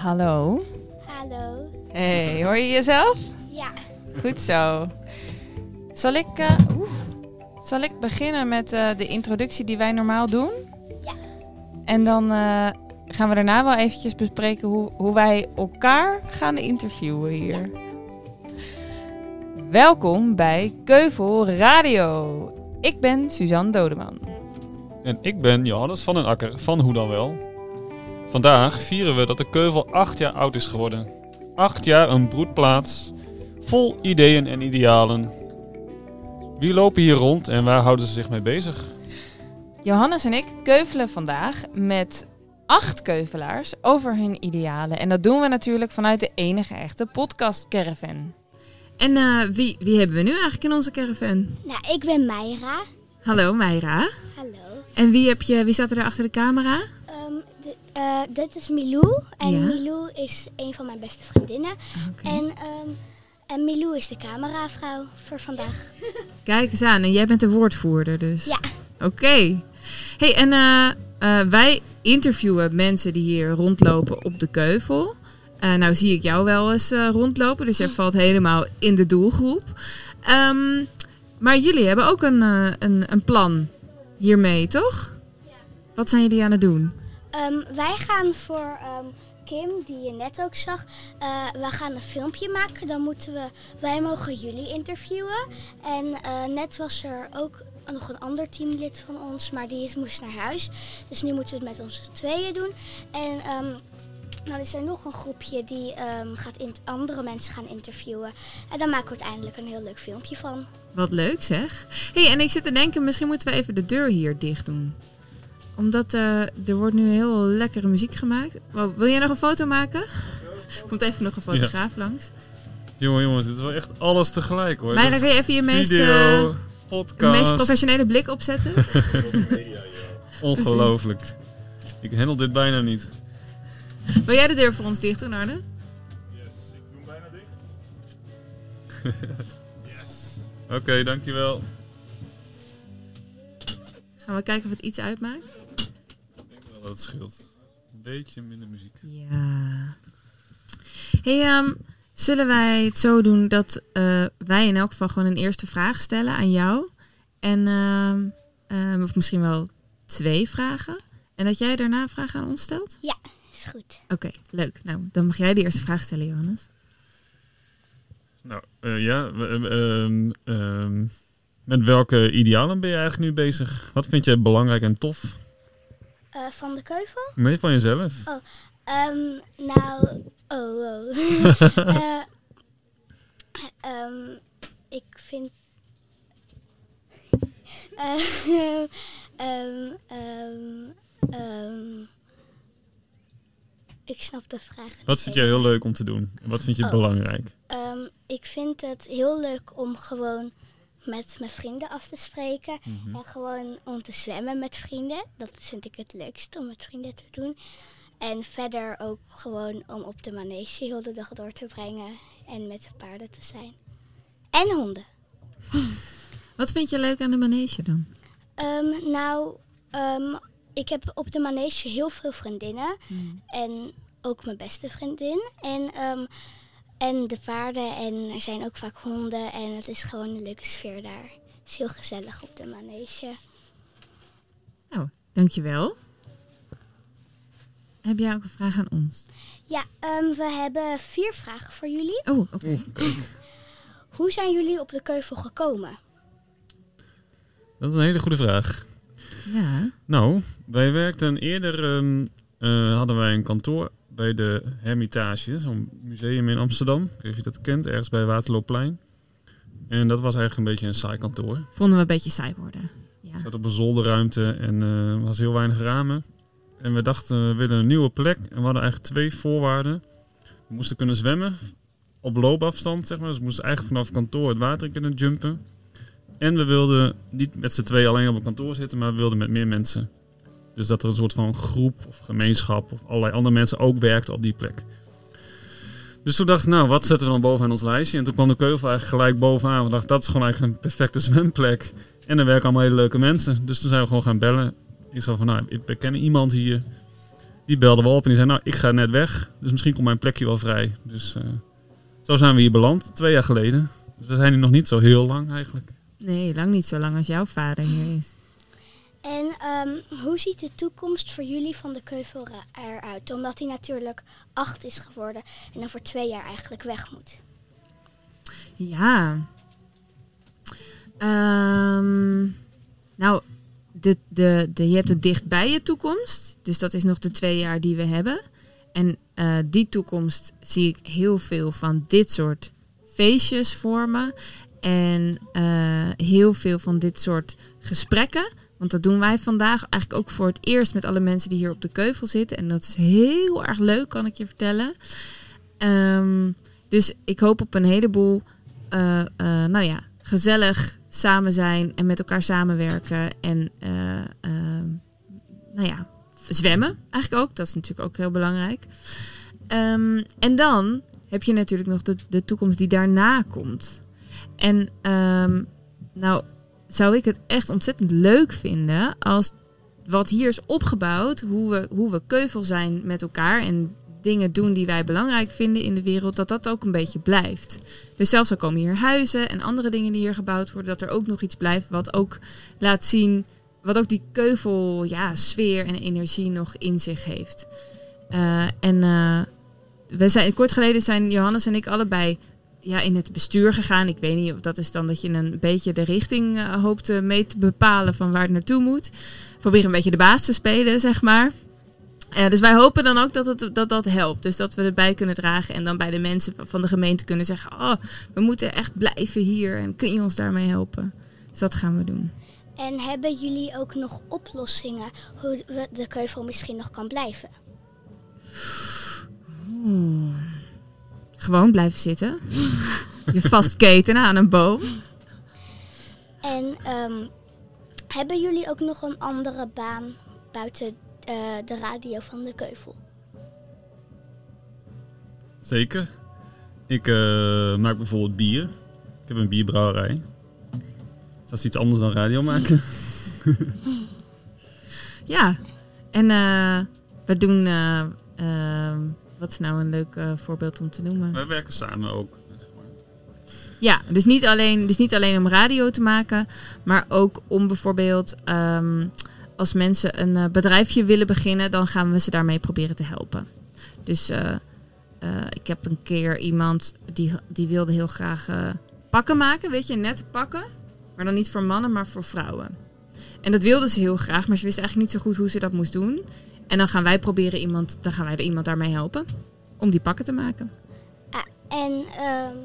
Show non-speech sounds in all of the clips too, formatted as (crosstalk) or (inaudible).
Hallo. Hallo. Hey, hoor je jezelf? Ja. Goed zo. Zal ik, eh. Zal ik beginnen met eh, de introductie die wij normaal doen? Ja. En dan eh, gaan we daarna wel eventjes bespreken hoe, hoe wij elkaar gaan interviewen hier. Welkom bij Keuvel Radio. Ik ben Suzanne Dodeman. En ik ben Johannes van den Akker van Hoe dan wel. Vandaag vieren we dat de Keuvel acht jaar oud is geworden. Acht jaar een broedplaats, vol ideeën en idealen. Wie lopen hier rond en waar houden ze zich mee bezig? Johannes en ik keuvelen vandaag met acht keuvelaars over hun idealen. En dat doen we natuurlijk vanuit de enige echte podcast Caravan. En eh, wie, wie hebben we nu eigenlijk in onze caravan? Nou, ik ben Mayra. Hallo Meira. Hallo. En wie, heb je, wie staat er daar achter de camera? Eh, dit is Milou. En Ja. Milou is een van mijn beste vriendinnen. Oké. En, ehm, en Milou is de cameravrouw voor vandaag. (laughs) Kijk eens aan, en jij bent de woordvoerder dus. Ja. Oké. Hey, en eh, eh, wij interviewen mensen die hier rondlopen op de keuvel. Nou zie ik jou wel eens rondlopen, dus jij valt helemaal in de doelgroep. Ehm, maar jullie hebben ook een, een, een plan hiermee, toch? Wat zijn jullie aan het doen? Ehm, wij gaan voor ehm, Kim, die je net ook zag, eh, we gaan een filmpje maken. Dan moeten we, wij mogen jullie interviewen. En eh, net was er ook nog een ander teamlid van ons, maar die moest naar huis. Dus nu moeten we het met ons tweeën doen. En ehm, dan is er nog een groepje die gaat andere mensen gaan interviewen. En dan maken we uiteindelijk een heel leuk filmpje van. Wat leuk zeg. hey, en ik zit te denken, misschien moeten we even de deur hier dicht doen. Omdat eh, er wordt nu heel lekkere muziek gemaakt. Wow, wil jij nog een foto maken? (laughs) Komt even nog een fotograaf langs. Jongen, jongens, dit is wel echt alles tegelijk hoor. Is kun je even je meest, video, eh, podcast. meest professionele blik opzetten? (laughs) Ongelooflijk. Ik handel dit bijna niet. Wil jij de deur voor ons dicht doen, Arne? Yes, ik doe hem bijna dicht. (laughs) yes. Oké, dankjewel. Gaan we kijken of het iets uitmaakt? Dat het scheelt. Een beetje minder muziek. Ja. Hey, ehm, zullen wij het zo doen dat eh, wij in elk geval gewoon een eerste vraag stellen aan jou? En, ehm, ehm, of misschien wel twee vragen. En dat jij daarna een vraag aan ons stelt? Is goed. Oké, leuk. Nou, dan mag jij de eerste vraag stellen, Johannes. Nou, eh, ja. eh, met welke idealen ben je eigenlijk nu bezig? Wat vind jij belangrijk en tof? Eh, van de keuvel? Nee, van jezelf. Ehm, nou, oh, oh. (laughs) Eh, ehm, ik vind. Eh, (laughs) ehm, ehm, ehm, ik snap de vraag. Wat vind jij heel leuk om te doen? En wat vind je Oh. belangrijk? Ehm, ik vind het heel leuk om gewoon met mijn vrienden af te spreken. Mhm. En gewoon om te zwemmen met vrienden. Dat vind ik het leukst om met vrienden te doen. En verder ook gewoon om op de manege heel de dag door te brengen. En met de paarden te zijn. En honden. (laughs) Wat vind je leuk aan de manege dan? Ehm, nou, ehm, ik heb op de manege heel veel vriendinnen. En ook mijn beste vriendin. En, ehm, en de paarden. En er zijn ook vaak honden. En het is gewoon een leuke sfeer daar. Het is heel gezellig op de manege. Nou, dankjewel. Heb jij ook een vraag aan ons? Ja, ehm, we hebben vier vragen voor jullie. Oh, oké. (laughs) Hoe zijn jullie op de keuvel gekomen? Dat is een hele goede vraag. Ja. Nou, wij werkten eerder, ehm, eh, hadden wij een kantoor bij de Hermitage, zo'n museum in Amsterdam. Ik weet niet of je dat kent, ergens bij Waterloopplein. En dat was eigenlijk een beetje een saai kantoor. Vonden we een beetje saai worden. Ja. Zat op een zolderruimte en er was heel weinig ramen. En we dachten, we willen een nieuwe plek. En we hadden eigenlijk twee voorwaarden. We moesten kunnen zwemmen op loopafstand, zeg maar. Dus we moesten eigenlijk vanaf kantoor het water in kunnen jumpen. En we wilden niet met z'n twee alleen op een kantoor zitten, maar we wilden met meer mensen. Dus dat er een soort van groep of gemeenschap of allerlei andere mensen ook werkten op die plek. Dus toen dacht ik, nou, wat zetten we dan bovenaan ons lijstje? En toen kwam de keuvel eigenlijk gelijk bovenaan. We dachten, dat is gewoon eigenlijk een perfecte zwemplek. En er werken allemaal hele leuke mensen. Dus toen zijn we gewoon gaan bellen. Ik zei van, nou, ik ken iemand hier. Die belde wel op en die zei, nou, ik ga net weg. Dus misschien komt mijn plekje wel vrij. Dus eh, zo zijn we hier beland, twee jaar geleden. Dus we zijn hier nog niet zo heel lang eigenlijk. Nee, lang niet zo lang als jouw vader hier is. En ehm, hoe ziet de toekomst voor jullie van de Keuvel eruit? Omdat hij natuurlijk acht is geworden en dan voor twee jaar eigenlijk weg moet. Ja. Ehm, nou, de, de, je hebt het dicht bij je toekomst. Dus dat is nog de twee jaar die we hebben. En eh, die toekomst zie ik heel veel van dit soort feestjes vormen. En eh, heel veel van dit soort gesprekken. Want dat doen wij vandaag eigenlijk ook voor het eerst met alle mensen die hier op de keuvel zitten. En dat is heel erg leuk, kan ik je vertellen. Ehm, dus ik hoop op een heleboel eh, eh, nou ja, gezellig samen zijn en met elkaar samenwerken. En eh, eh, nou ja, zwemmen eigenlijk ook. Dat is natuurlijk ook heel belangrijk. Ehm, en dan heb je natuurlijk nog de, de toekomst die daarna komt. En ehm, nou zou ik het echt ontzettend leuk vinden als wat hier is opgebouwd, hoe we, hoe we keuvel zijn met elkaar en dingen doen die wij belangrijk vinden in de wereld, dat dat ook een beetje blijft. Dus zelfs al komen hier huizen en andere dingen die hier gebouwd worden, dat er ook nog iets blijft wat ook laat zien, wat ook die keuvel, ja, sfeer en energie nog in zich heeft. Eh, en eh, we zijn, kort geleden zijn Johannes en ik allebei ja, in het bestuur gegaan. Ik weet niet of dat is dan dat je een beetje de richting eh, hoopt eh, mee te bepalen van waar het naartoe moet. Probeer een beetje de baas te spelen, zeg maar. Eh, dus wij hopen dan ook dat, het, dat dat helpt. Dus dat we het bij kunnen dragen en dan bij de mensen van de gemeente kunnen zeggen: Oh, we moeten echt blijven hier en kun je ons daarmee helpen? Dus dat gaan we doen. En hebben jullie ook nog oplossingen hoe de Keuvel misschien nog kan blijven? Oeh. Gewoon blijven zitten. Je vastketenen aan een boom. En ehm, hebben jullie ook nog een andere baan buiten eh, de radio van de Keuvel? Zeker. Ik eh, maak bijvoorbeeld bier. Ik heb een bierbrouwerij. Dus dat is iets anders dan radio maken. (laughs) Ja, en eh, we doen. Wat is nou een leuk eh, voorbeeld om te noemen? Wij werken samen ook. Ja, dus niet, alleen, dus niet alleen om radio te maken, maar ook om bijvoorbeeld ehm, als mensen een eh, bedrijfje willen beginnen, dan gaan we ze daarmee proberen te helpen. Dus eh, ik heb een keer iemand die, die wilde heel graag pakken maken, weet je, nette pakken. Maar dan niet voor mannen, maar voor vrouwen. En dat wilde ze heel graag, maar ze wist eigenlijk niet zo goed hoe ze dat moest doen. En dan gaan wij proberen iemand, dan gaan wij er iemand daarmee helpen om die pakken te maken. Ah, en ehm,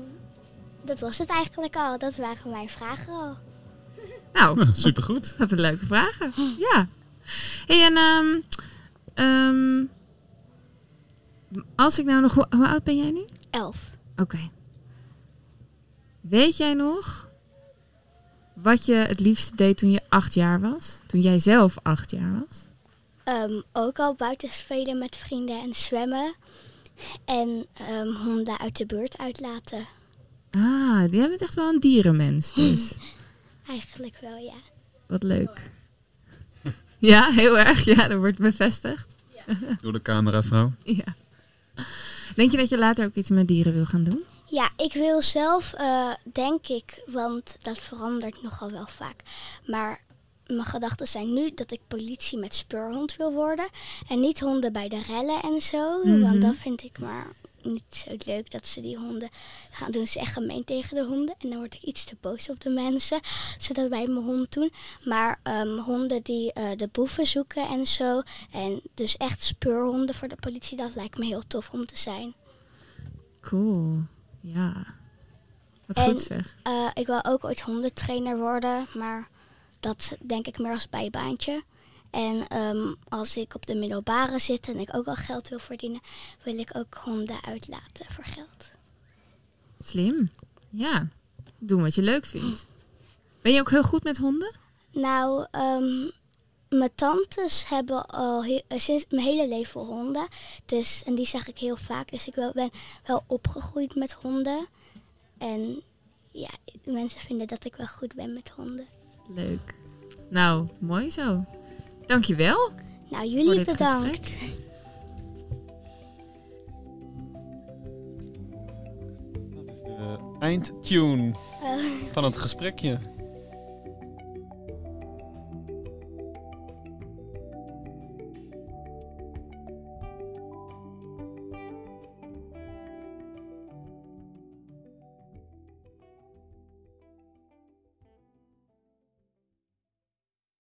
dat was het eigenlijk al. Dat waren mijn vragen al. Nou, Supergoed. Wat een leuke vragen. Ja. Hey, en ehm, ehm, als ik nou nog... Hoe, hoe oud ben jij nu? Elf. Oké. Weet jij nog wat je het liefst deed toen je acht jaar was? Toen jij zelf acht jaar was? Ehm, ook al buiten spelen met vrienden en zwemmen. En ehm, honden uit de buurt uitlaten. Ah, jij bent echt wel een dierenmens dus. (laughs) Eigenlijk wel, ja. Wat leuk. Ja, heel erg. Ja, dat wordt bevestigd. (laughs) Door de cameravrouw. Ja. Denk je dat je later ook iets met dieren wil gaan doen? Ja, ik wil zelf, eh, denk ik, want dat verandert nogal wel vaak. Maar mijn gedachten zijn nu dat ik politie met speurhond wil worden. En niet honden bij de rellen en zo. Mhm. Want dat vind ik maar niet zo leuk dat ze die honden gaan doen. Ze echt gemeen tegen de honden. En dan word ik iets te boos op de mensen. Ze dat bij mijn hond doen. Maar ehm, honden die eh, de boeven zoeken en zo. En dus echt speurhonden voor de politie. Dat lijkt me heel tof om te zijn. Cool. Ja. Wat En- goed zeg. Eh, ik wil ook ooit hondentrainer worden, maar dat denk ik meer als bijbaantje. En ehm, als ik op de middelbare zit en ik ook al geld wil verdienen, wil ik ook honden uitlaten voor geld. Slim. Ja. Doen wat je leuk vindt. Ben je ook heel goed met honden? Nou, ehm, mijn tantes hebben al eh, sinds mijn hele leven honden. Dus, en die zeg ik heel vaak. Dus ik ben wel opgegroeid met honden. En ja, mensen vinden dat ik wel goed ben met honden. Leuk. Nou, mooi zo. Dankjewel. Nou, jullie bedankt. Dat is de eindtune oh. van het gesprekje.